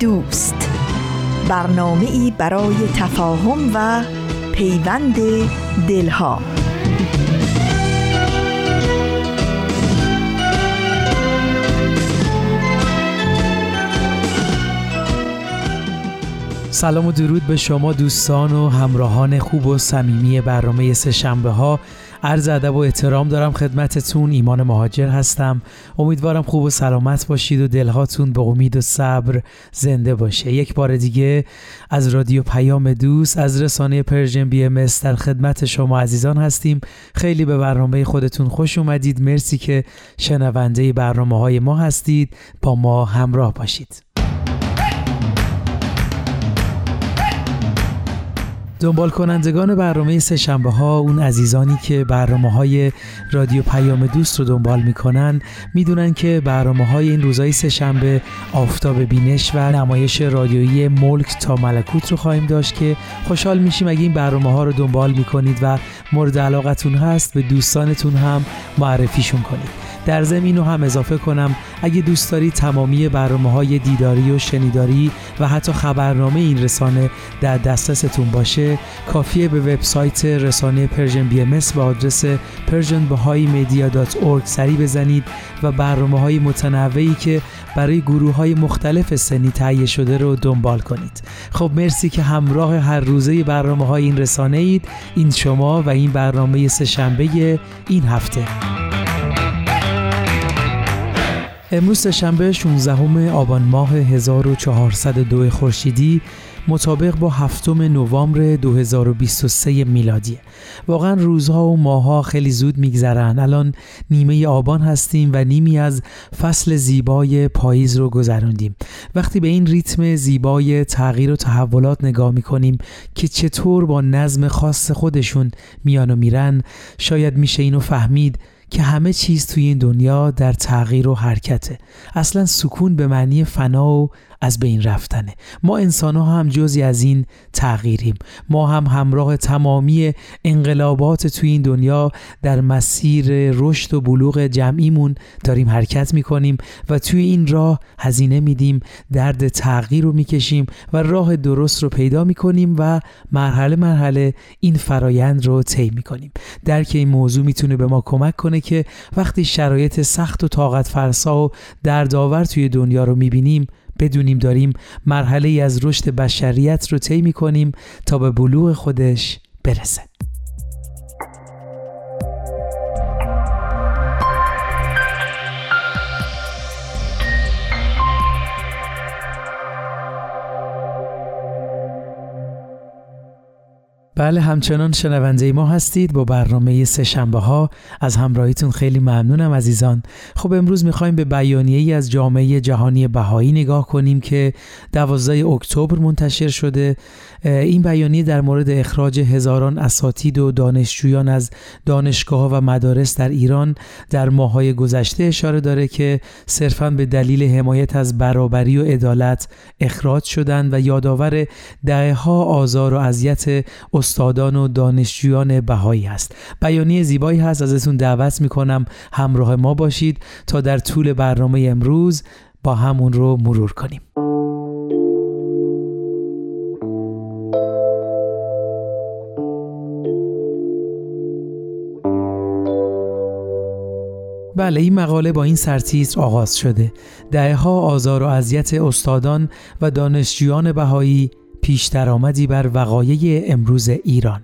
دوست. برنامه ای برای تفاهم و پیوند دلها. سلام و درود به شما دوستان و همراهان خوب و صمیمی برنامه سه ها عرض ادب و احترام دارم خدمتتون. ایمان مهاجر هستم. امیدوارم خوب و سلامت باشید و دلهاتون به امید و صبر زنده باشه. یک بار دیگه از رادیو پیام دوست از رسانه Persian BMS در خدمت شما عزیزان هستیم. خیلی به برنامه خودتون خوش اومدید. مرسی که شنونده برنامه های ما هستید. با ما همراه باشید. دنبال کنندگان برنامه سهشنبه ها اون عزیزانی که برنامه های رادیو پیام دوست رو دنبال می‌کنن می‌دونن که برنامه های این روزهای سهشنبه آفتاب بینش و نمایش رادیویی ملک تا ملکوت رو خواهیم داشت که خوشحال میشیم اگه این برنامه ها رو دنبال می‌کنید و مورد علاقتون هست به دوستانتون هم معرفیشون کنید. در زمین رو هم اضافه کنم. اگه دوست دارید تمامی برنامه های دیداری و شنیداری و حتی خبرنامه این رسانه در دسترستون باشه کافیه به وبسایت رسانه Persian BMS با آدرس persianbahaimedia.org سری بزنید و برنامه های متنوعی که برای گروه های مختلف سنی تهیه شده رو دنبال کنید. خب مرسی که همراه هر روزه برنامه های این رسانه اید این شما و این برنامه سه شنبه این هفته. امروز سه شنبه 16 آبان ماه 1402 خورشیدی مطابق با هفتم نوامبر 2023 میلادی. واقعا روزها و ماهها خیلی زود میگذرن. الان نیمه آبان هستیم و نیمی از فصل زیبای پاییز رو گذراندیم وقتی به این ریتم زیبای تغییر و تحولات نگاه می‌کنیم که چطور با نظم خاص خودشون میان و میرن شاید میشه اینو فهمید. که همه چیز توی این دنیا در تغییر و حرکته. اصلا سکون به معنی فنا و از بین رفتنه. ما انسان ها هم جزی از این تغییریم. ما هم همراه تمامی انقلابات توی این دنیا در مسیر رشد و بلوغ جمعیمون داریم حرکت می‌کنیم و توی این راه هزینه میدیم درد تغییر رو می‌کشیم و راه درست رو پیدا می‌کنیم و مرحله مرحله این فرایند رو طی می‌کنیم. درک این موضوع می‌تونه به ما کمک کنه که وقتی شرایط سخت و طاقت فرسا و دردآور توی دنیا رو می‌بینیم بدونیم داریم مرحله ای از رشد بشریت رو طی کنیم تا به بلوغ خودش برسه. بله همچنان شنونده ما هستید با برنامه سه شنبه ها. از همراهیتون خیلی ممنونم عزیزان. خب امروز می‌خوایم به بیانیه ای از جامعه جهانی بهایی نگاه کنیم که 12 اکتبر منتشر شده. این بیانیه در مورد اخراج هزاران اساتید و دانشجویان از دانشگاه و مدارس در ایران در ماهای گذشته اشاره داره که صرفا به دلیل حمایت از برابری و عدالت اخراج شدند و یادآور دهها آزار و اذیت استادان و دانشجویان بهایی هست. بیانیه زیبایی هست ازتون دعوت می‌کنم همراه ما باشید تا در طول برنامه امروز با همون رو مرور کنیم. بله این مقاله با این سرتیتر آغاز شده. دهها آزار و اذیت استادان و دانشجویان بهایی پیش درآمدی بر وقایع امروز ایران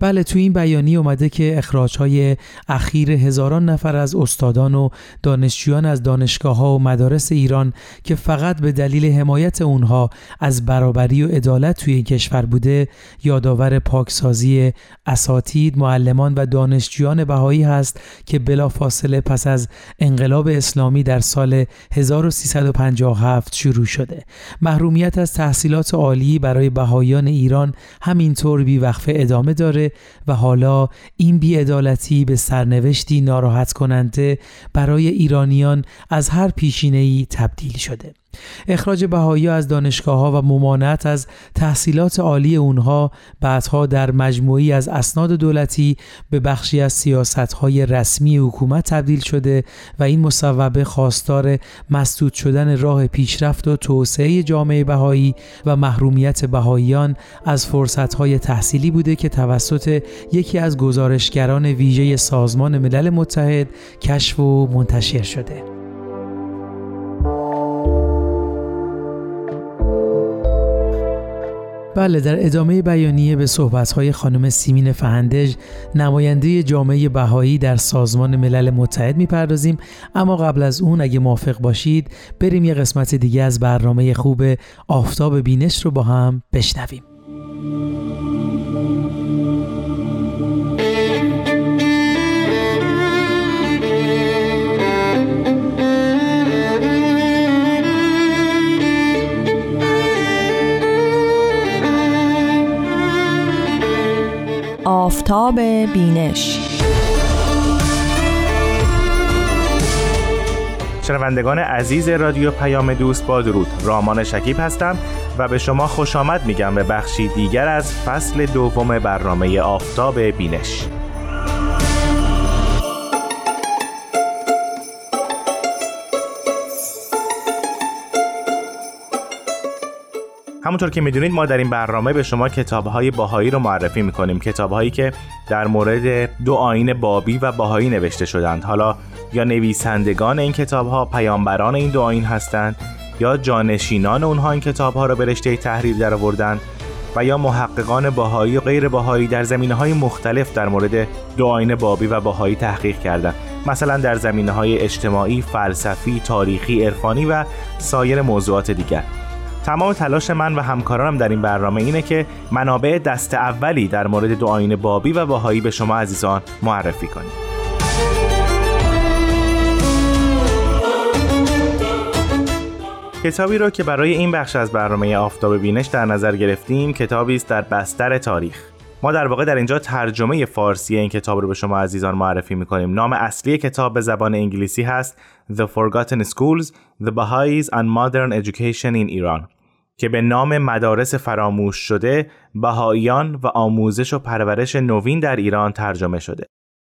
بله تو این بیانی اومده که اخراجهای اخیر هزاران نفر از استادان و دانشجویان از دانشگاه ها و مدارس ایران که فقط به دلیل حمایت اونها از برابری و عدالت توی این کشور بوده یادآور پاکسازی اساتید، معلمان و دانشجویان بهایی هست که بلافاصله پس از انقلاب اسلامی در سال 1357 شروع شده. محرومیت از تحصیلات عالی برای بهاییان ایران همینطور بیوقفه ادامه داره و حالا این بیعدالتی به سرنوشتی ناراحت کننده برای ایرانیان از هر پیشینه‌ای تبدیل شده. اخراج بهایی از دانشگاه ها و ممانعت از تحصیلات عالی اونها بعدها در مجموعی از اسناد دولتی به بخشی از سیاست های رسمی حکومت تبدیل شده و این مصوبه خواستار مسدود شدن راه پیشرفت و توسعه جامعه بهایی و محرومیت بهاییان از فرصت های تحصیلی بوده که توسط یکی از گزارشگران ویژه سازمان ملل متحد کشف و منتشر شده. بله در ادامه بیانیه به صحبت‌های خانم سیمین فهندج نماینده جامعه بهایی در سازمان ملل متحد می‌پردازیم. اما قبل از اون اگه موافق باشید بریم یه قسمت دیگه از برنامه خوب آفتاب بینش رو با هم بشنویم. آفتاب بینش. شنوندگان عزیز رادیو پیام دوست با درود. رامان شکیب هستم و به شما خوش آمد میگم به بخشی دیگر از فصل دوم برنامه آفتاب بینش. همونطور که می‌دونید ما در این برنامه به شما کتابهای باهایی رو معرفی می‌کنیم. کتابهایی که در مورد دو آین بابی و باهایی نوشته شدند. حالا یا نویسندگان این کتابها پیامبران این دو آین هستند یا جانشینان اونها این کتابها رو به رشته تحریر درآوردند و یا محققان باهایی و غیر باهایی در زمینه های مختلف در مورد دو آین بابی و باهایی تحقیق کردند. مثلا در زمینه های اجتماعی، فلسفی، تاریخی، عرفانی و سایر موضوعات دیگر. تمام تلاش من و همکارانم در این برنامه اینه که منابع دست اولی در مورد دو آین بابی و باهایی به شما عزیزان معرفی کنیم. کتابی رو که برای این بخش از برنامه آفتاب بینش در نظر گرفتیم کتابی است در بستر تاریخ. ما در واقع در اینجا ترجمه فارسی این کتاب رو به شما عزیزان معرفی می‌کنیم. نام اصلی کتاب به زبان انگلیسی هست The Forgotten Schools The Baha'is and Modern Education in Iran. که به نام مدارس فراموش شده بهاییان و آموزش و پرورش نوین در ایران ترجمه شده.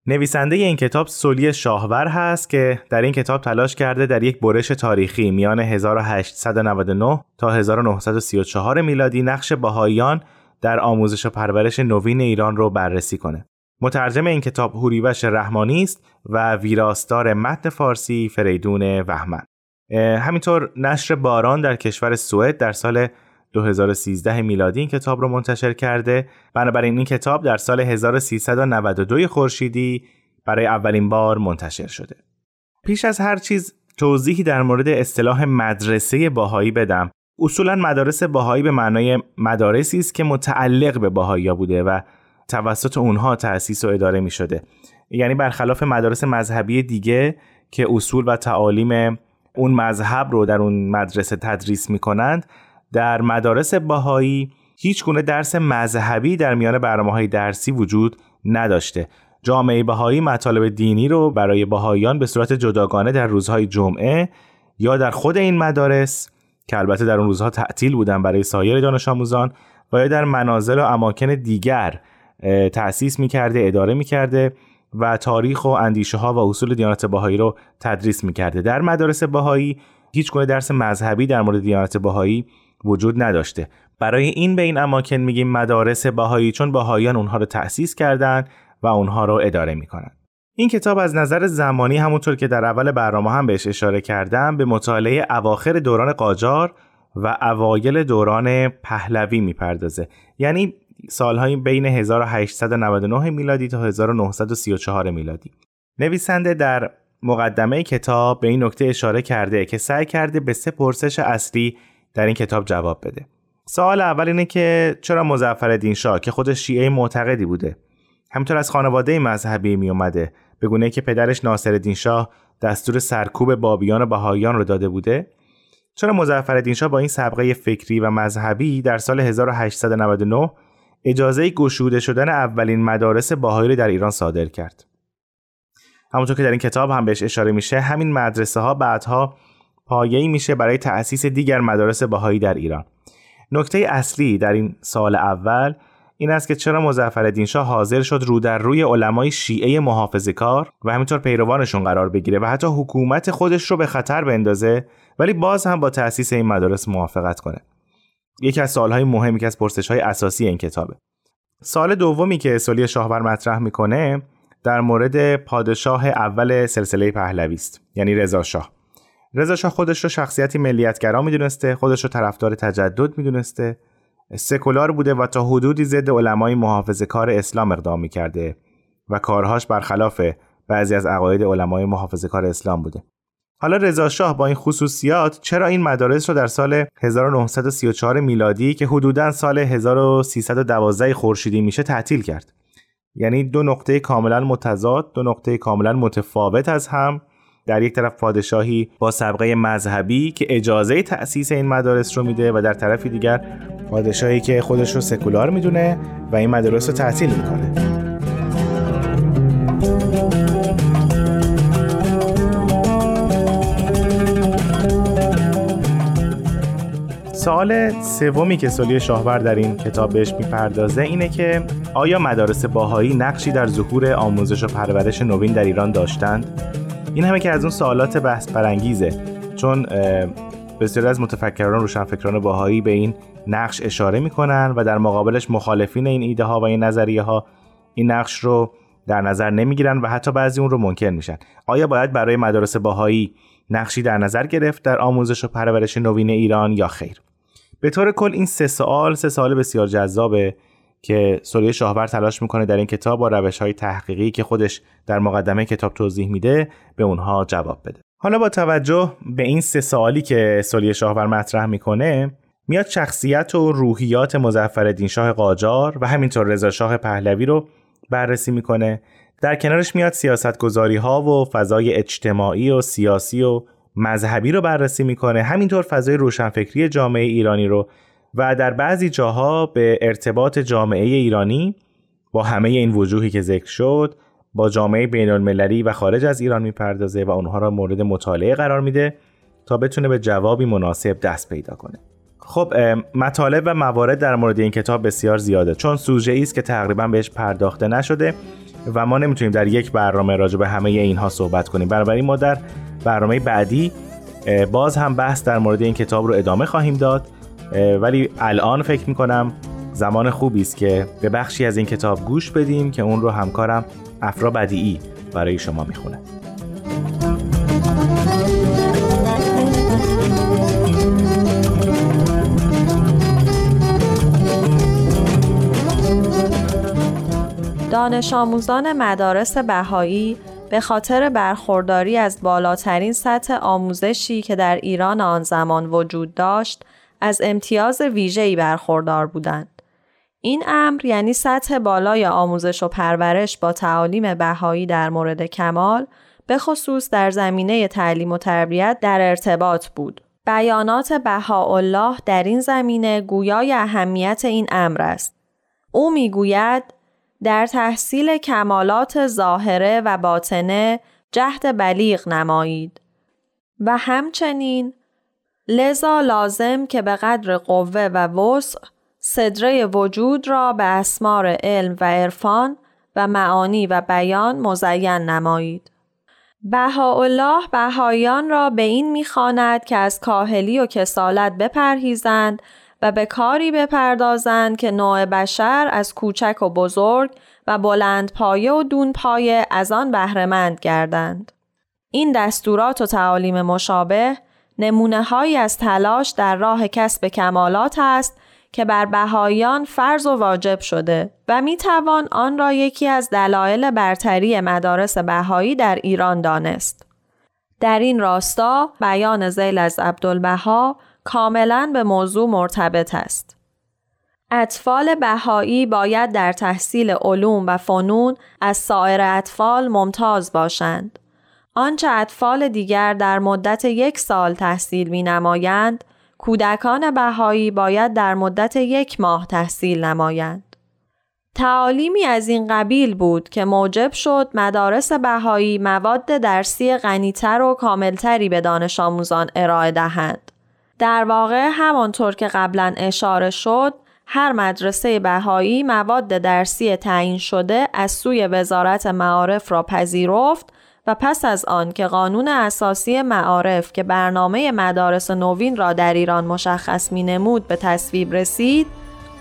نویسنده این کتاب سولی شاهور هست که در این کتاب تلاش کرده در یک برش تاریخی میان 1899 تا 1934 میلادی نقش بهاییان در آموزش و پرورش نوین ایران رو بررسی کنه. مترجم این کتاب هوریوش رحمانی است و ویراستار متن فارسی فریدون وحمن. همینطور نشر باران در کشور سوئد در سال 2013 میلادی این کتاب رو منتشر کرده. بنابراین این کتاب در سال 1392 خورشیدی برای اولین بار منتشر شده. پیش از هر چیز توضیحی در مورد اصطلاح مدرسه باهایی بدم. اصولا مدارس باهایی به معنای مدارسی است که متعلق به باهایی بوده و توسط اونها تأسیس و اداره می شده یعنی برخلاف مدارس مذهبی دیگه که اصول و تعالیم اون مذهب رو در اون مدرسه تدریس می‌کنند. در مدارس باهایی هیچ گونه درس مذهبی در میان برنامه های درسی وجود نداشته. جامعه بهایی مطالب دینی رو برای بهاییان به صورت جداگانه در روزهای جمعه یا در خود این مدارس که البته در اون روزها تعطیل بودن برای سایر دانش آموزان و یا در منازل و اماکن دیگر تأسیس می‌کرده اداره می‌کرده. و تاریخ و اندیشه ها و اصول دیانت باهایی رو تدریس می‌کرده. در مدارس باهایی هیچ گونه درس مذهبی در مورد دیانت باهایی وجود نداشته. برای این به این اماکن میگیم مدارس باهایی چون باهاییان اونها رو تأسیس کردن و اونها رو اداره می‌کنن. این کتاب از نظر زمانی همونطور که در اول برنامه هم بهش اشاره کردم به مطالعه اواخر دوران قاجار و اوایل دوران پهلوی می‌پردازه. یعنی سالهای بین 1899 میلادی تا 1934 میلادی. نویسنده در مقدمه کتاب به این نکته اشاره کرده که سعی کرده به سه پرسش اصلی در این کتاب جواب بده. سوال اول اینه که چرا مزفر شاه که خودش شیعه معتقدی بوده همینطور از خانواده مذهبی می اومده به گونه که پدرش ناصر شاه دستور سرکوب بابیان و بهاییان رو داده بوده؟ چرا مظفر شاه با این سابقه فکری و مذهبی در سال 1899 اجازه گشوده شدن اولین مدارس باهایی در ایران صادر کرد. همونطور که در این کتاب هم بهش اشاره میشه همین مدرسه ها بعدها پایه‌ای میشه برای تأسیس دیگر مدارس باهایی در ایران. نکته اصلی در این سال اول این است که چرا مظفرالدین شاه حاضر شد رو در روی علمای شیعه محافظه کار و همینطور پیروانشون قرار بگیره و حتی حکومت خودش رو به خطر بندازه ولی باز هم با تأسیس این مدارس موافقت کنه. یکی از سالهای مهمی که از پرسش های اساسی این کتابه. سال دومی که سولی شاهور مطرح می‌کنه در مورد پادشاه اول سلسله پهلوی است یعنی رضا شاه. رضا شاه خودش رو شخصیتی ملیتگرا می‌دونسته خودش رو طرفدار تجدد می‌دونسته سکولار بوده و تا حدودی ضد علمای محافظ کار اسلام اقدام می‌کرده و کارهاش برخلاف بعضی از عقاید علمای محافظ کار اسلام بوده. حالا رضا شاه با این خصوصیات چرا این مدارس رو در سال 1934 میلادی که حدوداً سال 1312 خورشیدی میشه تعطیل کرد؟ یعنی دو نقطه کاملا متضاد دو نقطه کاملا متفاوت از هم. در یک طرف پادشاهی با سابقه مذهبی که اجازه تأسیس این مدارس رو میده و در طرف دیگر پادشاهی که خودش رو سکولار می‌دونه و این مدارس رو تعطیل می‌کنه. سوال سومی که سولی شاهور در این کتاب بهش می‌پردازه اینه که آیا مدارس باهایی نقشی در ظهور آموزش و پرورش نوین در ایران داشتند؟ این همه که از اون سوالات بحث برانگیزه چون بسیاری از متفکران روشنفکران باهایی به این نقش اشاره می‌کنن و در مقابلش مخالفین این ایده ها و این نظریه ها این نقش رو در نظر نمی‌گیرن و حتی بعضی اون رو منکر میشن آیا باید برای مدارس باهایی نقشی در نظر گرفت در آموزش و پرورش نوین ایران یا خیر به طور کل این سه سوال سه سوال بسیار جذابه که سوریه شاهور تلاش می‌کنه در این کتاب با روش های تحقیقی که خودش در مقدمه کتاب توضیح میده به اونها جواب بده. حالا با توجه به این سه سوالی که سوریه شاهور مطرح می‌کنه میاد شخصیت و روحیات مظفر شاه قاجار و همینطور رضا شاه پهلوی رو بررسی می‌کنه. در کنارش میاد سیاست ها و فضای اجتماعی و سیاسی و مذهبی رو بررسی می‌کنه همینطور فضای روشنفکری جامعه ایرانی رو. و در بعضی جاها به ارتباط جامعه ایرانی با همه این وجوهی که ذکر شد با جامعه بین المللی و خارج از ایران می‌پردازه و اونها را مورد مطالعه قرار میده تا بتونه به جوابی مناسب دست پیدا کنه. خب مطالب و موارد در مورد این کتاب بسیار زیاده. چون سوژه است که تقریبا بهش پرداخته نشده و ما نمی‌تونیم در یک برنامه راجع به همه اینها صحبت کنیم. بنابراین ما در برنامه بعدی باز هم بحث در مورد این کتاب رو ادامه خواهیم داد. ولی الان فکر می‌کنم زمان خوبی است که به بخشی از این کتاب گوش بدیم که اون رو همکارم افرا بدیعی برای شما می‌خونه. دانش آموزان مدارس بهایی به خاطر برخورداری از بالاترین سطح آموزشی که در ایران آن زمان وجود داشت از امتیاز ویژه‌ای برخوردار بودند. این امر یعنی سطح بالای آموزش و پرورش با تعالیم بهایی در مورد کمال به خصوص در زمینه تعلیم و تربیت در ارتباط بود. بیانات بهاءالله در این زمینه گویای اهمیت این امر است. او می‌گوید در تحصیل کمالات ظاهره و باطنه جهد بلیغ نمایید و همچنین لذا لازم که به قدر قوه و وسع صدره وجود را به اسمار علم و عرفان و معانی و بیان مزین نمایید. بهاءالله بهایان را به این می‌خواند که از کاهلی و کسالت بپرهیزند و به کاری بپردازند که نوع بشر از کوچک و بزرگ و بلند پایه و دون پایه از آن بهرهمند گردند. این دستورات و تعالیم مشابه نمونه هایی از تلاش در راه کسب کمالات است که بر بهاییان فرض و واجب شده و می توان آن را یکی از دلایل برتری مدارس بهایی در ایران دانست. در این راستا بیان زیل از عبدالبها کاملا به موضوع مرتبط است. اطفال بهایی باید در تحصیل علوم و فنون از سایر اطفال ممتاز باشند. آنچه اطفال دیگر در مدت یک سال تحصیل می نمایند، کودکان بهایی باید در مدت یک ماه تحصیل نمایند. تعالیمی از این قبیل بود که موجب شد مدارس بهایی مواد درسی غنیتر و کاملتری به دانش آموزان ارائه دهند. در واقع همانطور که قبلا اشاره شد هر مدرسه بهایی مواد درسی تعیین شده از سوی وزارت معارف را پذیرفت و پس از آن که قانون اساسی معارف که برنامه مدارس نوین را در ایران مشخص می نمود به تصویب رسید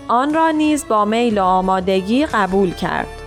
آن را نیز با میل و آمادگی قبول کرد.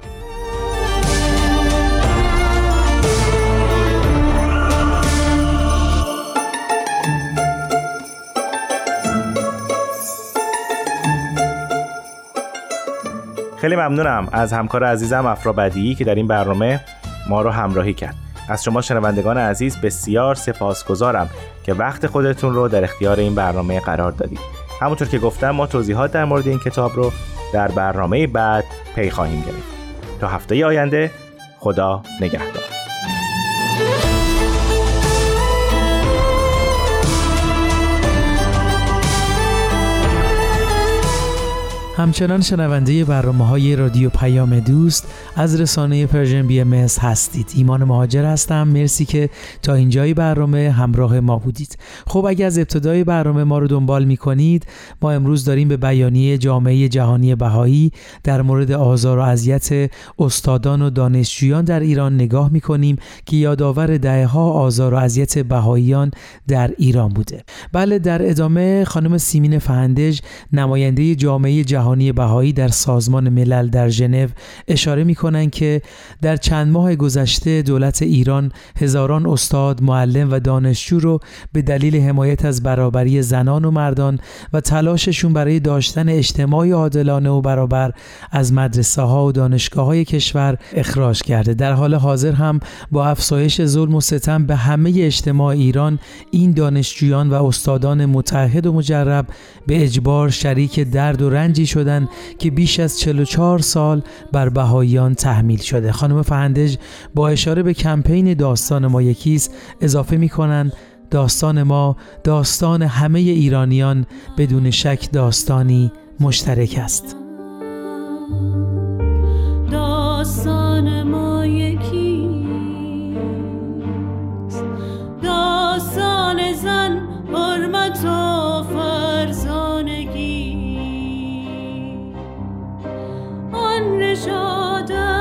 خیلی ممنونم از همکار عزیزم افرا بدیعی که در این برنامه ما رو همراهی کرد. از شما شنوندگان عزیز بسیار سپاسگزارم که وقت خودتون رو در اختیار این برنامه قرار دادید. همونطور که گفتم ما توضیحات در مورد این کتاب رو در برنامه بعد پی خواهیم گرفت. تا هفته آینده خدا نگهدار. همچنان شنونده برنامه های رادیو پیام دوست از رسانه Persian BMS هستید. ایمان مهاجر هستم. مرسی که تا اینجای برنامه همراه ما بودید. خب اگر از ابتدای برنامه ما رو دنبال می کنید ما امروز داریم به بیانیه جامعه جهانی بهایی در مورد آزار و اذیت استادان و دانشجویان در ایران نگاه می کنیم که یادآور دهه ها آزار و اذیت بهاییان در ایران بوده. بله در ادامه خانم سیمین فهندج نماینده جامعه جهانی جهانی بهایی در سازمان ملل در ژنو اشاره می کنند که در چند ماه گذشته دولت ایران هزاران استاد، معلم و دانشجو رو به دلیل حمایت از برابری زنان و مردان و تلاششون برای داشتن اجتماعی عادلانه و برابر از مدرسه ها و دانشگاه های کشور اخراج کرده. در حال حاضر هم با افزایش ظلم و ستم به همه اجتماع ایران این دانشجویان و استادان متحد و مجرب به اجبار شریک درد و رنجی شدن که بیش از 44 سال بر بهاییان تحمیل شده. خانم فهندج با اشاره به کمپین داستان ما یکیست اضافه می‌کنن داستان ما داستان همه ایرانیان بدون شک داستانی مشترک است. داستان ما یکی داستان زن حرمت و من رشادم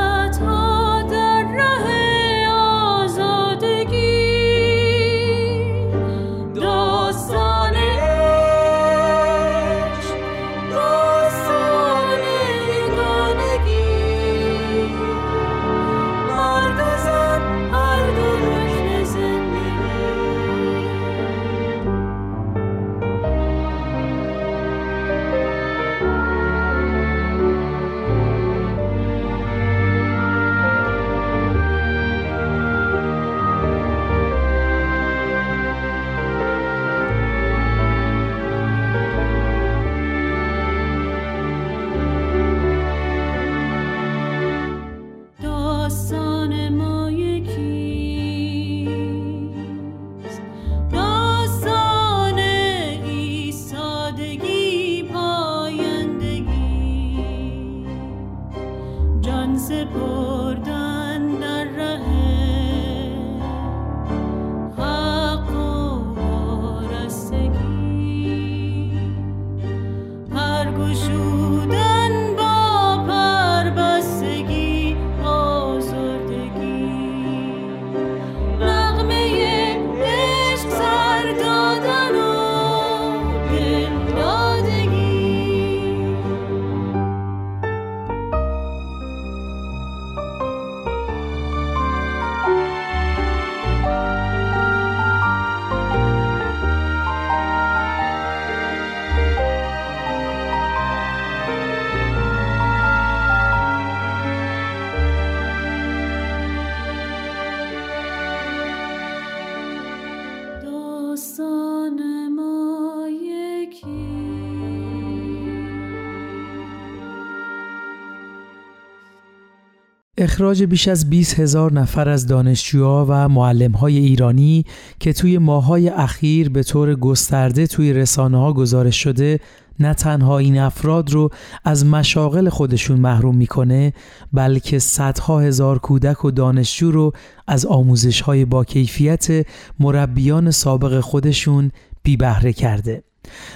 اخراج بیش از 20 هزار نفر از دانشجوها و معلمهای ایرانی که توی ماهای اخیر به طور گسترده توی رسانه ها گزارش شده نه تنها این افراد رو از مشاغل خودشون محروم می‌کنه بلکه صدها هزار کودک و دانشجو رو از آموزش های با کیفیت مربیان سابق خودشون بی بهره کرده.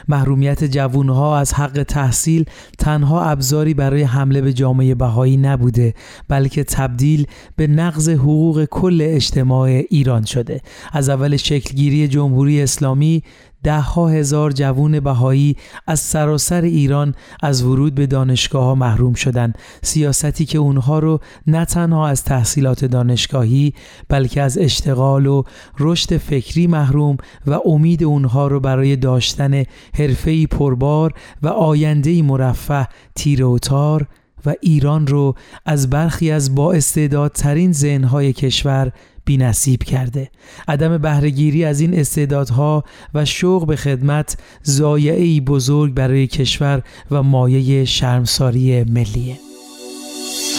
محرومیت جوانها از حق تحصیل تنها ابزاری برای حمله به جامعه بهایی نبوده بلکه تبدیل به نقض حقوق کل اجتماع ایران شده. از اول شکلگیری جمهوری اسلامی ده ها هزار جوون بهایی از سراسر ایران از ورود به دانشگاه ها محروم شدند. سیاستی که اونها رو نه تنها از تحصیلات دانشگاهی بلکه از اشتغال و رشد فکری محروم و امید اونها رو برای داشتن حرفه‌ای پربار و آینده‌ای مرفه تیر و تار و ایران رو از برخی از با استعدادترین ذهنهای کشور نصیب کرده. عدم بهرهگیری از این استعدادها و شوق به خدمت زایعی بزرگ برای کشور و مایه شرمساری ملیه.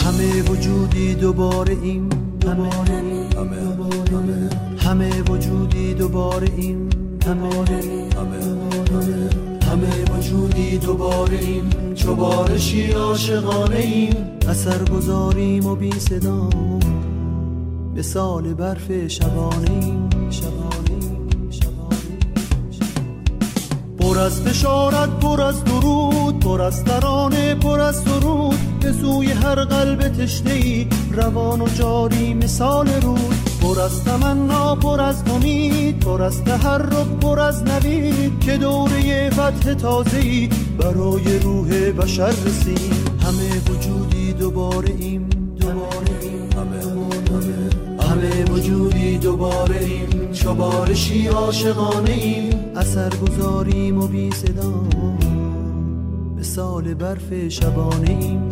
همه وجودی دوباره این همه همه همه همه وجودی دوباره این همه همه همه همه وجودی دوباره این چوبارشی عاشقانه این. اثر گذاریم و بی صدا. به سال برف شبانه پر از بشارت پر از درود پر از ترانه پر از سرود. به سوی هر قلب تشنه روان و جاری مثال رود. پر از تمنا پر از امید پر از تحرک پر از نوید. که دوره فتح تازه برای روح بشر رسید. همه وجودی دوباره ایم. همه وجودی دوباره ایم. چوبارشی عاشقانه ایم. اثر گذاریم و بی صدا. مثال برف شبانه ایم.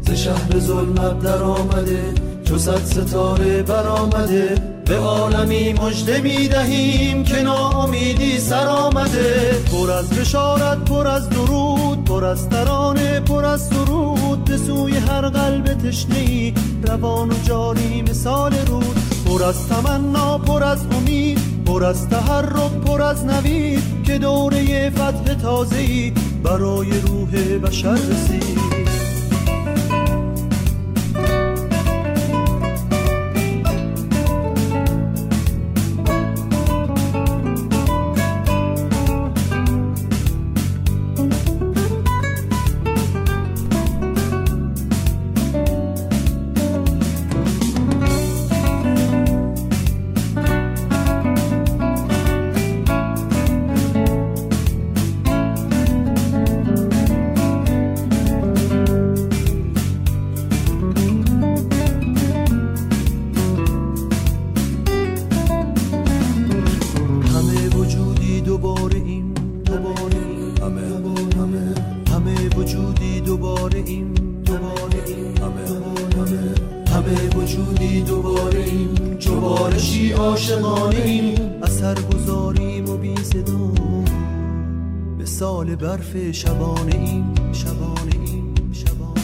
ز شهر ظلمت در آمده چو صد ستاره برآمده. به عالمی مژده می دهیم که ناامیدی سر آمده پر از بشارت پر از درود پر از ترانه پر از سرود. به سوی هر قلب تشنه روان و جاری مثال رود. پر از تمنا پر از امید پر از تحرک پر از نوید. که دوره فتح تازه‌ای برای روح بشر رسید. شبانه این شبانه این شبانه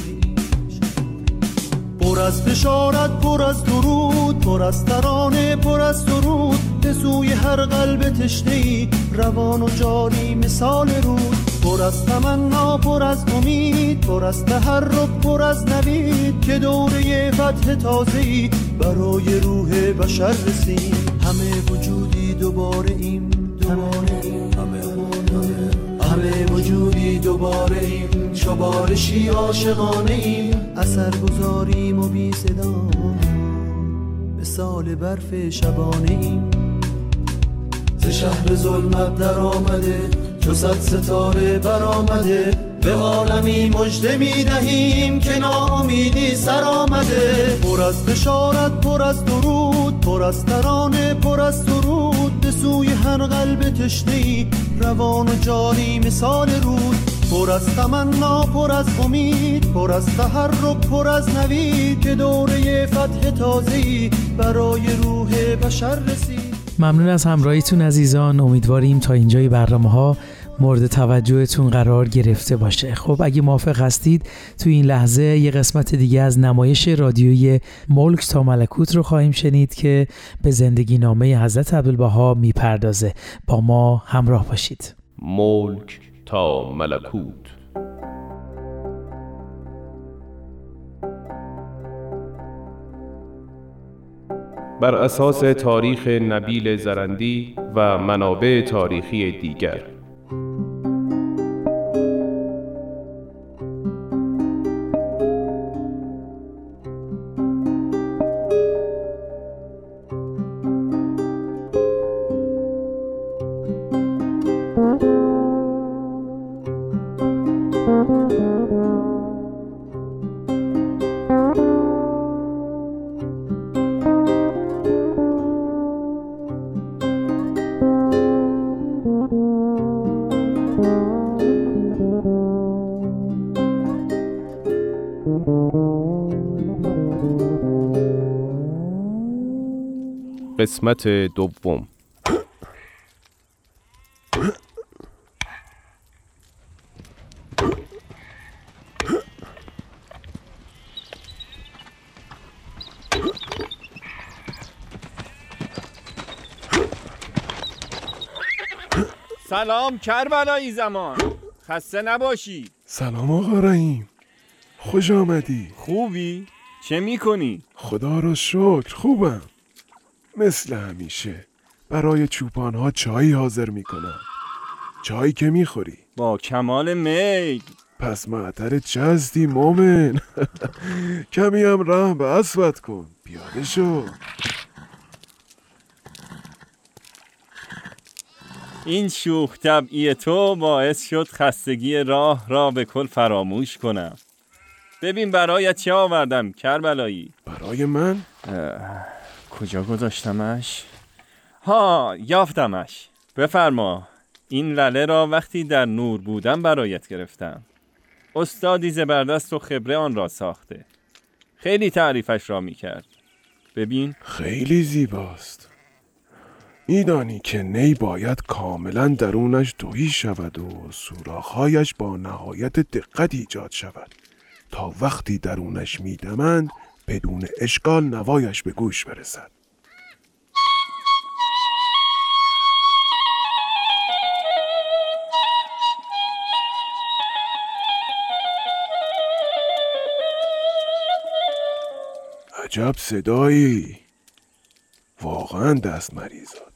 پر از بشارت پر از درود پر از ترانه پر از سرود به سوی هر قلب تشنه روان و جاری مثال رود. پر از تمنا پر از امید پر از تحرک پر از نوید. که دوره فتح تازه‌ای برای روح بشر رسید. همه وجودی دوباره این دوباره همه وجودی دوباره ایم. چوبارشی عاشقانه ایم. اثر گذاریم و بی صدا مثال برف شبانه ایم. ز شهر ظلمت در آمده چو صد ستاره برآمده. به عالمی مژده می دهیم که ناامیدی سر آمده پر از بشارت پر از درود پر از ترانه پر از سرود به سوی هر قلب تشنه روان و جاری مثال رود. پر از تمنا پر از امید پر از تحرک پر از نوید. که دوره فتح تازه‌ای برای روح بشر رسید. ممنون از همراهیتون عزیزان. امیدواریم تا اینجای برنامه ها مورد توجهتون قرار گرفته باشه. خب اگه موافق هستید تو این لحظه یه قسمت دیگه از نمایش رادیویی ملک تا ملکوت رو خواهیم شنید که به زندگی نامه حضرت عبدالبها می‌پردازه. با ما همراه باشید. ملک تا ملکوت. بر اساس تاریخ نبیل زرندی و منابع تاریخی دیگر قسمت دوم. سلام کربلایی زمان. خسته نباشی. سلام آقا رحیم. خوش آمدی. خوبی؟ چه می‌کنی؟ خدا رو شکر خوبم. مثل همیشه. برای چوپان ها چایی حاضر می‌کنم. چایی که می‌خوری؟ با کمال میل پس معطر چزدی مومن. کمی هم رحم به کن. پیاده شو. این شوخ طبعی تو باعث شد خستگی راه را به کل فراموش کنم. ببین برایت چه آوردم کربلایی. برای من؟ کجا گذاشتمش؟ ها یافتمش. بفرما. این لله را وقتی در نور بودم برایت گرفتم. استادی زبردست و خبره آن را ساخته. خیلی تعریفش را می‌کرد. ببین. خیلی زیباست. میدانی که نی باید کاملا درونش دویی شود و سوراخهایش با نهایت دقت ایجاد شود. تا وقتی درونش میدمند بدون اشکال نوایش به گوش برسد. عجب صدایی. واقعا دست مریضاد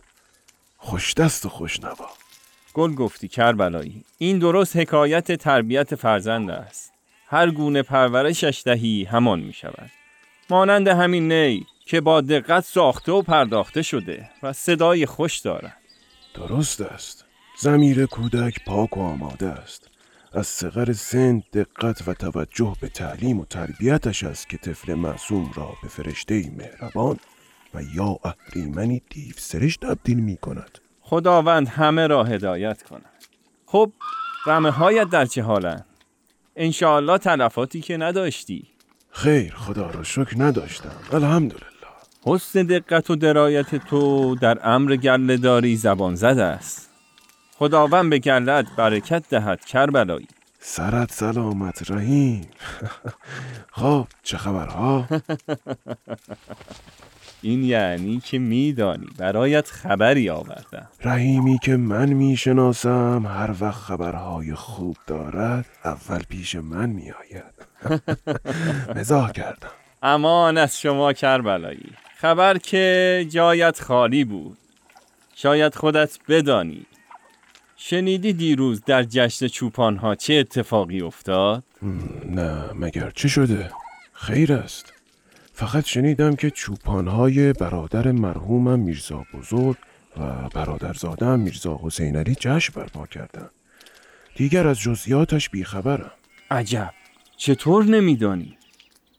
خوش دست و خوش نوا. گل گفتی کربلایی. این درست حکایت تربیت فرزند است. هر گونه پرورشش دهی همان می شود مانند همین نی که با دقت ساخته و پرداخته شده و صدای خوش دارد. درست است. زمیر کودک پاک و آماده است. از صغر سن دقت و توجه به تعلیم و تربیتش است که طفل معصوم را به فرشته مهربان و یا اهریمنی دیو سرش تبدیل می کند خداوند همه را هدایت کند. خب رمه هایت در چه حالند؟ انشاءالله تلفاتی که نداشتی. خیر خدا را شکر نداشتم. الحمدلله. حسن دقت و درایت تو در امر گله داری زبان زده است. خداوند به گلت برکت دهد کربلایی. سرت سلامت رحیم. خب چه خبرها؟ این یعنی که میدانی برایت خبری آوردم. رحیمی که من می‌شناسم هر وقت خبرهای خوب دارد اول پیش من میآید. مزاح کردم. امان از شما کربلایی. خبر که جایت خالی بود. شاید خودت بدانی. شنیدی دیروز در جشن چوپان ها چه اتفاقی افتاد؟ نه مگر چه شده؟ خیر است. فقط شنیدم که چوپانهای برادر مرحومم میرزا بزرگ و برادرزادم میرزا حسین علی جشن برپا کردن. دیگر از جزئیاتش بیخبرم. عجب. چطور نمیدانی؟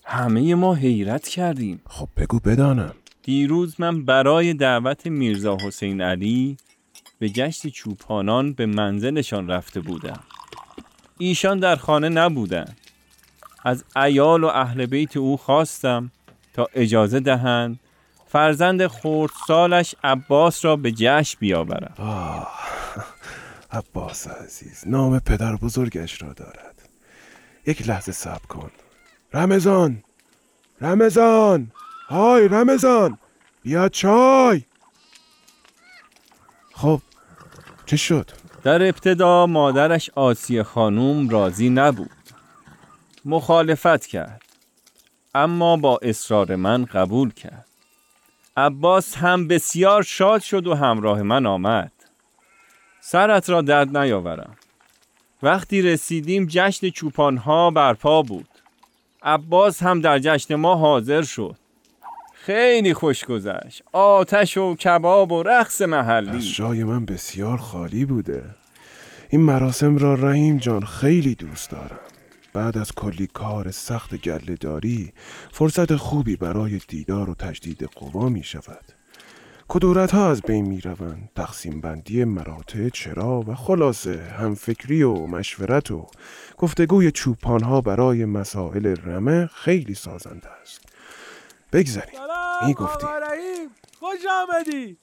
همه ما حیرت کردیم. خب بگو بدانم. دیروز من برای دعوت میرزا حسین علی به جشن چوپانان به منزلشان رفته بودم. ایشان در خانه نبودند از ایال و اهل بیت او خواستم تا اجازه دهند فرزند خردسالش عباس را به جشن بیاورم آه عباس عزیز نام پدر بزرگش را دارد. یک لحظه صبر کن. رمضان رمضان های رمضان بیا چای. خب چه شد؟ در ابتدا مادرش آسیه خانوم راضی نبود. مخالفت کرد. اما با اصرار من قبول کرد. عباس هم بسیار شاد شد و همراه من آمد. سرت را درد نیاورم. وقتی رسیدیم جشن چوپانها برپا بود. عباس هم در جشن ما حاضر شد. خیلی خوش گذشت. آتش و کباب و رقص از محلی جای من بسیار خالی بوده. این مراسم را رحیم جان خیلی دوست دارم. بعد از کلی کار سخت گله فرصت خوبی برای دیدار و تجدید قوا می شود. کدورت ها از بین می روند. تقسیم بندی مراتع چرا و خلاصه همفکری و مشورت و گفتگوی چوپان ها برای مسائل رمه خیلی سازنده است. بگذاریم. می گفتی خوش آمدی.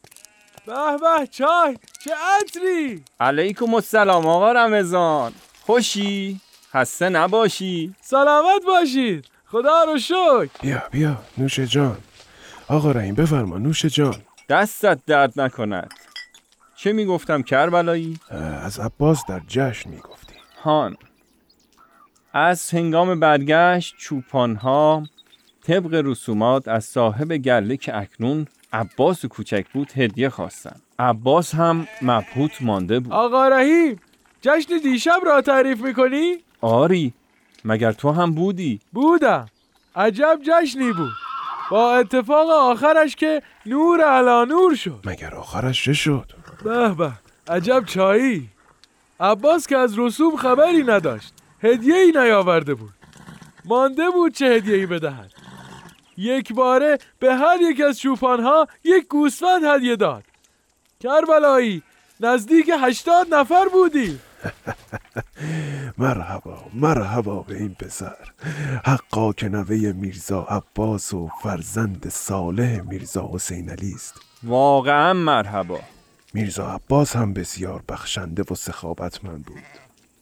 به به چای چه عطری؟ علیکم السلام آقا رمضان. خوشی؟ خسته نباشی؟ سلامت باشید. خدا رو شکر. بیا بیا نوش جان. آقا رحیم بفرما نوش جان. دستت درد نکند. چه می‌گفتم کربلایی؟ از عباس در جشن می گفتی هان. از هنگام برگشت چوپانها طبق رسومات از صاحب گله که اکنون عباس کوچک بود هدیه خواستن. عباس هم مبهوت مانده بود. آقا رحیم جشن دیشب را تعریف می‌کنی؟ آری مگر تو هم بودی؟ بودم. عجب جشنی بود. با اتفاق آخرش که نور علا نور شد. مگر آخرش چه شد؟ به به عجب چایی. عباس که از رسوم خبری نداشت هدیه ای نیاورده بود. مانده بود چه هدیه ای بدهد. یک باره به هر یک از چوپانها یک گوسفند هدیه داد. کربلایی نزدیک هشتاد نفر بودی مرحبا مرحبا به این پسر. حقا که نوه میرزا عباس و فرزند صالح میرزا حسین علی است. واقعا مرحبا. میرزا عباس هم بسیار بخشنده و سخاوتمند بود.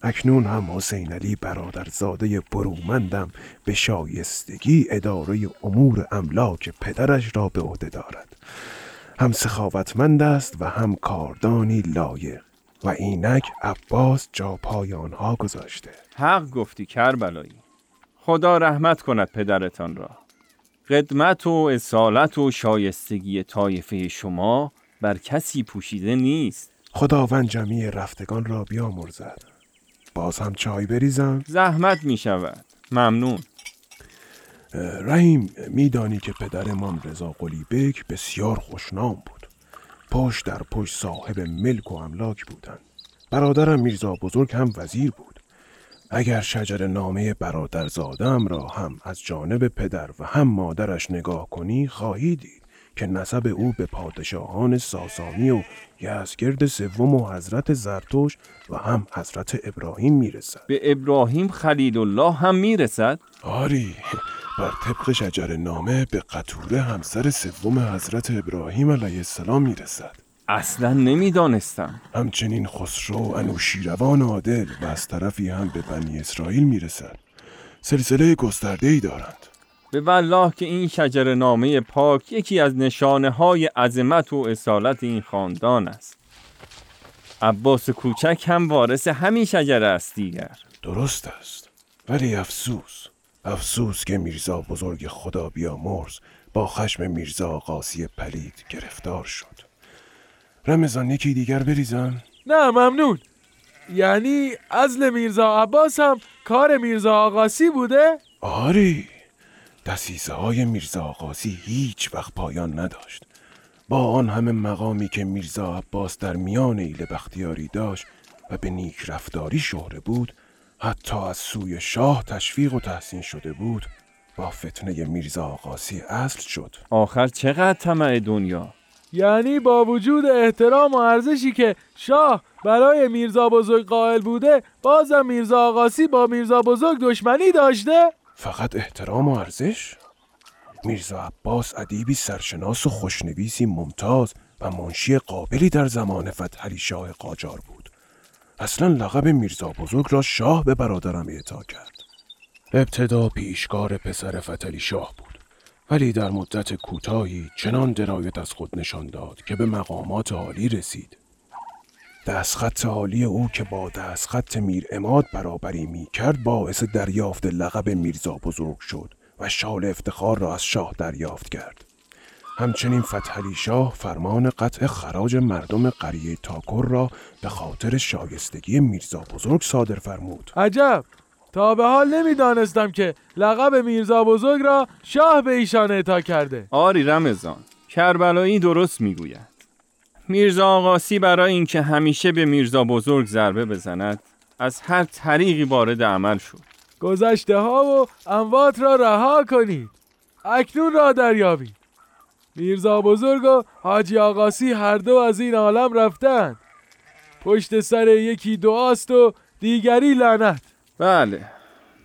اکنون هم حسین علی برادرزاده برومندم به شایستگی اداره امور املاک پدرش را به عهده دارد. هم سخاوتمند است و هم کاردانی لایق. و اینک عباس جا پای آنها گذاشته. حق گفتی کربلایی. خدا رحمت کند پدرتان را. قدمت و اصالت و شایستگی طایفه شما بر کسی پوشیده نیست. خداوند جمعی رفتگان را بیامرزد. باز هم چای بریزم؟ زحمت می شود. ممنون. رحیم میدانی که پدرمان رضا قلی بیک بسیار خوشنام بود. پشت در پشت صاحب ملک و املاک بودند برادرم میرزا بزرگ هم وزیر بود. اگر شجر نامه برادرزادم را هم از جانب پدر و هم مادرش نگاه کنی خواهی دید که نسب او به پادشاهان ساسانی و یزگرد سوم و حضرت زرتوش و هم حضرت ابراهیم می‌رسد. به ابراهیم خلیل الله هم می رسد آری بر طبق شجر نامه به قطوره همسر سوم حضرت ابراهیم علیه السلام می‌رسد. اصلا نمی‌دانستم. همچنین خسرو انوشیروان عادل و از طرفی هم به بنی اسرائیل می‌رسد. سلسله گسترده ای دارند. به والله که این شجر نامه پاک یکی از نشانه های عظمت و اصالت این خاندان است. عباس کوچک هم وارث همین شجره است دیگر. درست است. ولی افسوس افسوس که میرزا بزرگ خدا بیامرز با خشم میرزا قاسی پلید گرفتار شد. رمضان یکی دیگر بریزم نه ممنون. یعنی ازل میرزا عباس هم کار میرزا آقاسی بوده؟ آری. دسیسه های میرزا آقاسی هیچ وقت پایان نداشت. با آن همه مقامی که میرزا عباس در میان ایل بختیاری داشت و به نیک رفتاری شهره بود حتی از سوی شاه تشویق و تحسین شده بود با فتنه میرزا آقاسی اصل شد. آخر چقدر طمع دنیا؟ یعنی با وجود احترام و ارزشی که شاه برای میرزا بزرگ قائل بوده بازم میرزا آقاسی با میرزا بزرگ دشمنی داشته؟ فقط احترام و ارزش؟ میرزا عباس ادیبی سرشناس و خوشنویسی ممتاز و منشی قابلی در زمان فتحعلی شاه قاجار بود. اصلا لقب میرزا بزرگ را شاه به برادرم اعطا کرد. ابتدا پیشکار پسر فتلی شاه بود ولی در مدت کوتاهی چنان درایت از خود نشان داد که به مقامات عالی رسید. دستخط عالی او که با دستخط میر اماد برابری می کرد باعث دریافت لقب میرزا بزرگ شد و شال افتخار را از شاه دریافت کرد. همچنین فتحعلی شاه فرمان قطع خراج مردم قریه تاکر را به خاطر شایستگی میرزا بزرگ صادر فرمود. عجب! تا به حال نمی‌دانستم که لقب میرزا بزرگ را شاه به ایشان اعطا کرده. آری رمزان کربلایی درست می‌گوید. میرزا آقاسی برای اینکه همیشه به میرزا بزرگ ضربه بزند از هر طریقی وارد عمل شد. گذشته ها و اموات را رها کنید. اکنون را دریابید. میرزا بزرگ و حاجی آقاسی هر دو از این عالم رفتند پشت سر یکی دعاست و دیگری لعنت. بله.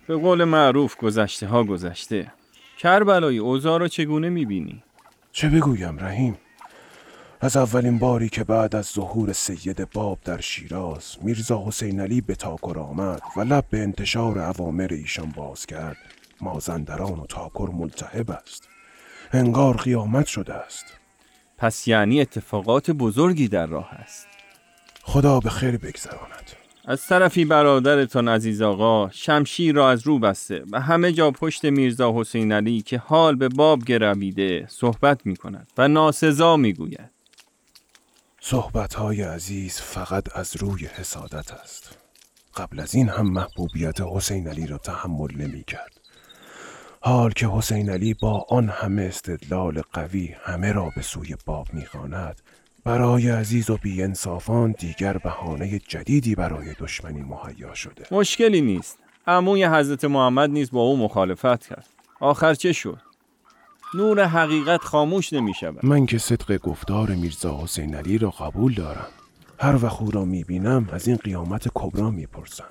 به قول معروف گذشته ها گذشته. کربلایی اوضاع را چگونه می‌بینی؟ چه بگویم رحیم؟ از اولین باری که بعد از ظهور سید باب در شیراز میرزا حسین علی به تاکر آمد و لب به انتشار عوامر ایشان باز کرد. مازندران و تاکر ملتهب است. انگار قیامت شده است. پس یعنی اتفاقات بزرگی در راه است. خدا به خیر بگذراند. از طرفی برادرتان عزیز آقا شمشیر را از رو بسته و همه جا پشت میرزا حسین علی که حال به باب گرویده صحبت می کند و ناسزا می گوید صحبتهای عزیز فقط از روی حسادت است. قبل از این هم محبوبیت حسین علی را تحمل نمی کرد حال که حسین علی با آن همه استدلال قوی همه را به سوی باب می‌خواند برای عزیز و بیانصافان دیگر بهانه جدیدی برای دشمنی مهیا شده. مشکلی نیست. عموی حضرت محمد نیز با او مخالفت کرد. آخر چه شد؟ نور حقیقت خاموش نمی شود من که صدق گفتار میرزا حسین علی را قبول دارم. هر وقت او را می بینم از این قیامت کبرا می پرسم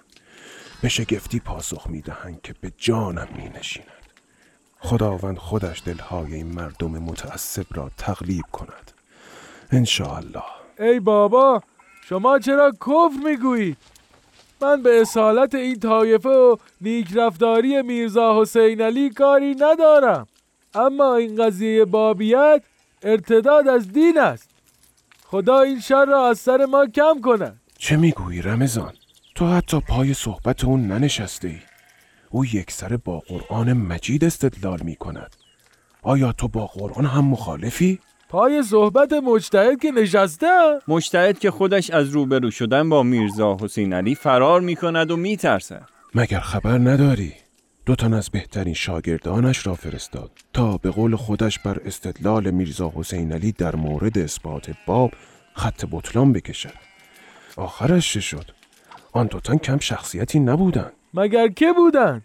به شگفتی پاسخ می دهند که به جانم می نشیند خداوند خودش دلهای این مردم متعصب را تغلیب کند. انشاءالله. ای بابا شما چرا کفر می‌گویید من به اصالت این طایفه و نیکرفتاری میرزا حسین علی کاری ندارم. اما این قضیه بابیت ارتداد از دین است. خدا این شر را از سر ما کم کند. چه می‌گویی رمضان؟ تو حتی پای صحبت اون ننشسته ای او یک سر با قرآن مجید استدلال می کند آیا تو با قرآن هم مخالفی؟ پای صحبت مجتهد که نشسته مجتهد که خودش از روبرو شدن با میرزا حسین علی فرار می کند و می ترسد مگر خبر نداری؟ دو تن از بهترین شاگردانش را فرستاد تا به قول خودش بر استدلال میرزا حسین علی در مورد اثبات باب خط بطلان بکشد آخرش چه شد؟ آن دو تن کم شخصیتی نبودند مگر که بودند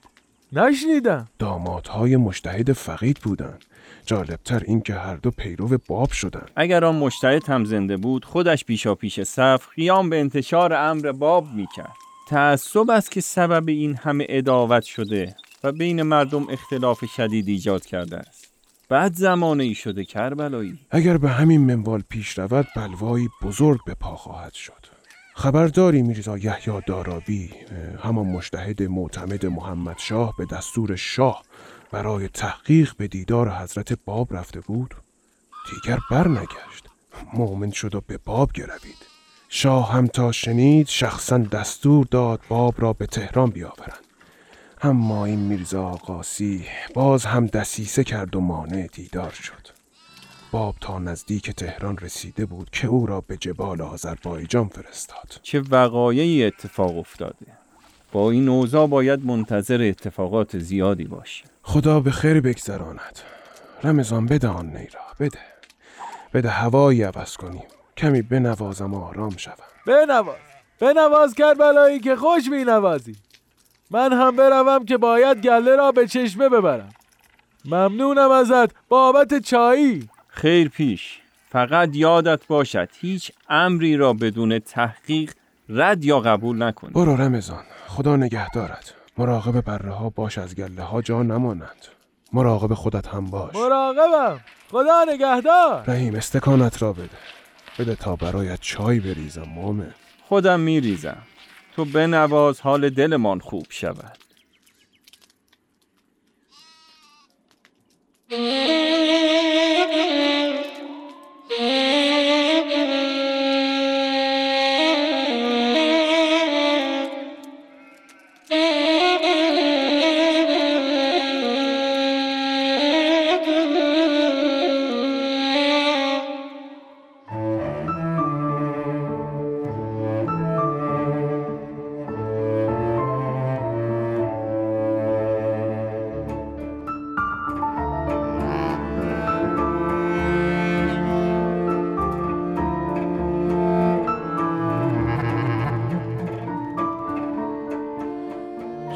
نشنیدم دامادهای مجتهد فقید بودند جالبتر این که هر دو پیرو باب شدند اگر آن مجتهد هم زنده بود خودش پیشا پیش صف قیام به انتشار امر باب می‌کرد. تعصب است که سبب این همه اداوت شده و بین مردم اختلاف شدید ایجاد کرده است. بعد زمانه ای شده کربلایی. اگر به همین منوال پیش رود بلوایی بزرگ به پا خواهد شد. خبرداری میرزا یحیی داراوی همان مشتهد معتمد محمد شاه به دستور شاه برای تحقیق به دیدار حضرت باب رفته بود. دیگر برنگشت. مؤمن شد و به باب گروید. شاه هم تا شنید شخصا دستور داد باب را به تهران بیاورند. اما این میرزا آقاسی باز هم دسیسه کرد و مانع دیدار شد. باب تا نزدیک تهران رسیده بود که او را به جبال آذربایجان فرستاد. چه وقایعی اتفاق افتاده؟ با این اوضاع باید منتظر اتفاقات زیادی باشه خدا به خیر بگذراند. رمضان بده آن نیرا بده. بده هوایی عوض کنیم. کمی بنوازم و آرام شوم. بنواز بنواز کربلایی که خوش می نوازی من هم بروم که باید گله را به چشمه ببرم. ممنونم ازت بابت چایی. خیر پیش. فقط یادت باشد هیچ امری را بدون تحقیق رد یا قبول نکن. برو رمضان. خدا نگه دارد مراقب بره ها باش از گله ها جا نمانند. مراقب خودت هم باش. مراقبم. خدا نگهدار. رحیم استکانت را بده. بده تا برایت چای بریزم مومن خودم میریزم. تو بنواز حال دلمان خوب شود. Thank you.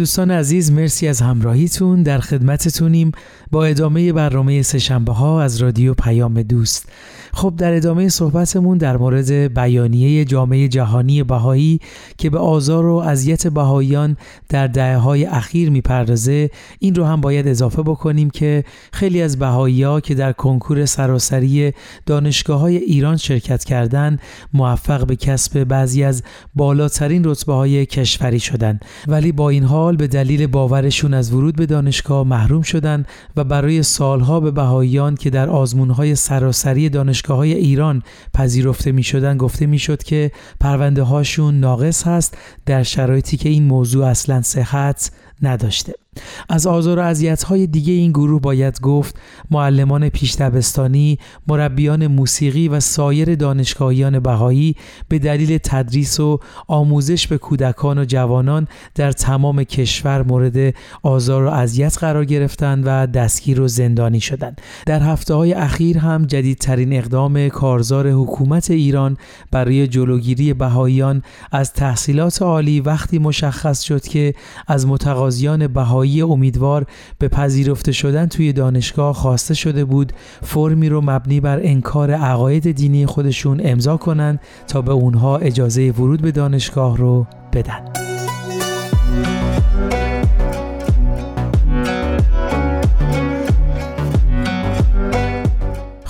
دوستان عزیز مرسی از همراهیتون. در خدمتتونیم با ادامه برنامه سهشنبه ها از رادیو پیام دوست. خب در ادامه صحبتمون در مورد بیانیه جامعه جهانی بهایی که به آزار و اذیت بهاییان در دهه های اخیر می‌پردازه این رو هم باید اضافه بکنیم که خیلی از بهایی ها که در کنکور سراسری دانشگاه های ایران شرکت کردند موفق به کسب بعضی از بالاترین رتبه های کشوری شدند ولی با این حال به دلیل باورشون از ورود به دانشگاه محروم شدند و برای سالها به بهاییان که در آزمونهای سراسری دانشگاه های ایران پذیرفته می شدن گفته می شد که پرونده هاشون ناقص هست در شرایطی که این موضوع اصلا صحت نداشته. از آزار و های دیگه این گروه باید گفت معلمان پیش دبستانی، مربیان موسیقی و سایر دانشگاهیان بهایی به دلیل تدریس و آموزش به کودکان و جوانان در تمام کشور مورد آزار و اذیت قرار گرفتند و دستگیر و زندانی شدند. در هفته های اخیر هم جدیدترین اقدام کارزار حکومت ایران برای جلوگیری بهاییان از تحصیلات عالی وقتی مشخص شد که از متقاضیان بهایی امیدوار به پذیرفته شدن توی دانشگاه خواسته شده بود فرمی رو مبنی بر انکار عقاید دینی خودشون امضا کنند تا به اونها اجازه ورود به دانشگاه رو بدن.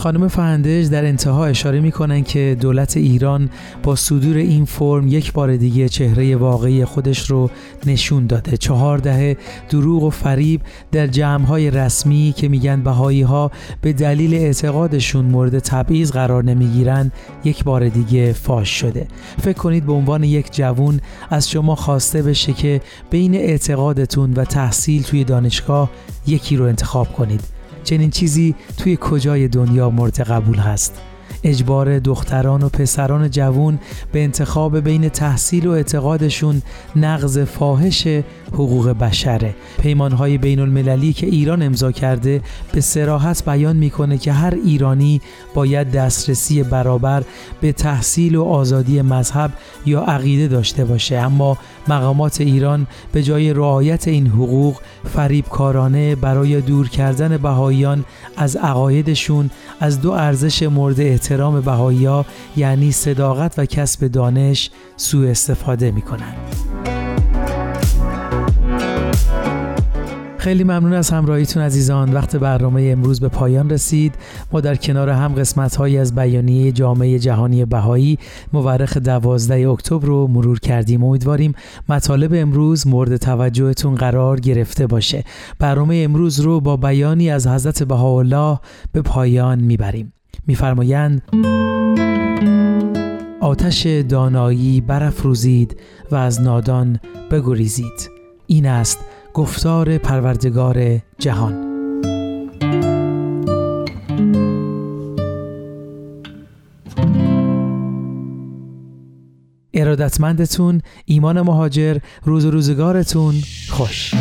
خانم فهندش در انتها اشاره می که دولت ایران با صدور این فرم یک بار دیگه چهره واقعی خودش رو نشون داده. چهار دهه دروغ و فریب در جمعهای رسمی که میگن بهایی ها به دلیل اعتقادشون مورد تبعیض قرار نمی‌گیرن یک بار دیگه فاش شده. فکر کنید به عنوان یک جوون از شما خواسته بشه که بین اعتقادتون و تحصیل توی دانشگاه یکی رو انتخاب کنید. چنین چیزی توی کجای دنیا مورد قبول هست؟ اجبار دختران و پسران جوون به انتخاب بین تحصیل و اعتقادشون نقض فاحش حقوق بشره پیمانهای بین المللی که ایران امضا کرده به سراحت بیان می‌کنه که هر ایرانی باید دسترسی برابر به تحصیل و آزادی مذهب یا عقیده داشته باشه. اما مقامات ایران به جای رعایت این حقوق فریبکارانه برای دور کردن بهاییان از عقایدشون از دو ارزش مورد احترام بهایی یعنی صداقت و کسب دانش سوء استفاده می کنند. خیلی ممنون از همراهیتون عزیزان. وقت برنامه امروز به پایان رسید. ما در کنار هم قسمت هایی از بیانیه جامعه جهانی بهایی مورخ 12 اکتبر رو مرور کردیم. امیدواریم مطالب امروز مورد توجهتون قرار گرفته باشه. برنامه امروز رو با بیانی از حضرت بهاءالله به پایان می‌بریم. میفرمایند آتش دانایی برافروزید و از نادان بگریزید. این است گفتار پروردگار جهان. ارادتمندتون ایمان مهاجر روز و روزگارتون خوش.